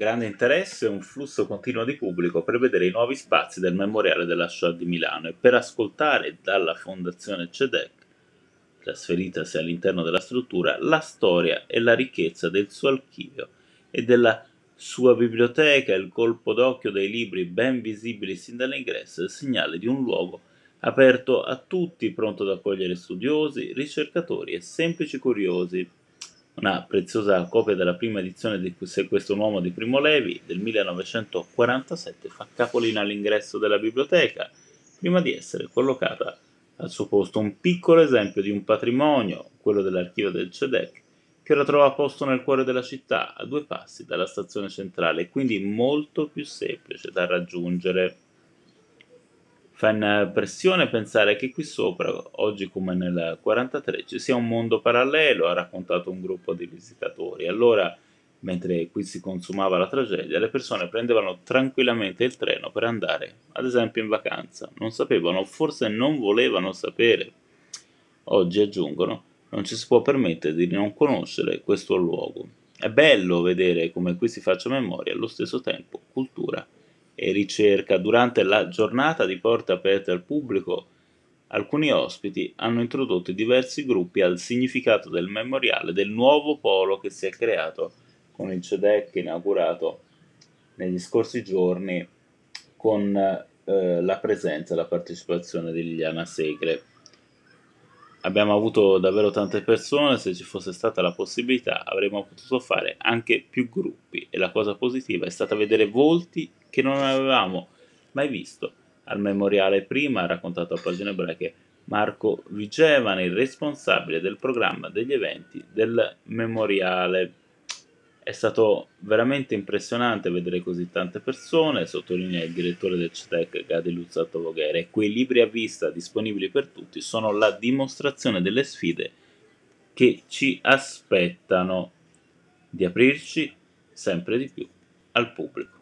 Grande interesse e un flusso continuo di pubblico per vedere i nuovi spazi del Memoriale della Shoah di Milano e per ascoltare dalla Fondazione CEDEC, trasferitasi all'interno della struttura, la storia e la ricchezza del suo archivio e della sua biblioteca, il colpo d'occhio dei libri ben visibili sin dall'ingresso, il segnale di un luogo aperto a tutti, pronto ad accogliere studiosi, ricercatori e semplici curiosi una preziosa copia della prima edizione di Se questo uomo di Primo Levi del 1947 fa capolino all'ingresso della biblioteca, prima di essere collocata al suo posto un piccolo esempio di un patrimonio, quello dell'archivio del CEDEC, che ora trova posto nel cuore della città, a due passi dalla stazione centrale, quindi molto più semplice da raggiungere. Fa impressione pensare che qui sopra, oggi come nel 43, ci sia un mondo parallelo, ha raccontato un gruppo di visitatori. Allora, mentre qui si consumava la tragedia, le persone prendevano tranquillamente il treno per andare, ad esempio, in vacanza. Non sapevano, forse non volevano sapere. Oggi, aggiungono, non ci si può permettere di non conoscere questo luogo. È bello vedere come qui si faccia memoria, allo stesso tempo cultura e ricerca. Durante la giornata di porte aperte al pubblico, alcuni ospiti hanno introdotto diversi gruppi al significato del memoriale del nuovo polo che si è creato con il CEDEC inaugurato negli scorsi giorni con eh, la presenza e la partecipazione di Liliana Segre abbiamo avuto davvero tante persone, se ci fosse stata la possibilità avremmo potuto fare anche più gruppi e la cosa positiva è stata vedere volti che non avevamo mai visto. Al memoriale prima raccontato a pagine ebraiche Marco Vigevani, il responsabile del programma degli eventi del memoriale è stato veramente impressionante vedere così tante persone, sottolinea il direttore del CETEC Gadi Luzzato Voghera, quei libri a vista disponibili per tutti sono la dimostrazione delle sfide che ci aspettano di aprirci sempre di più al pubblico.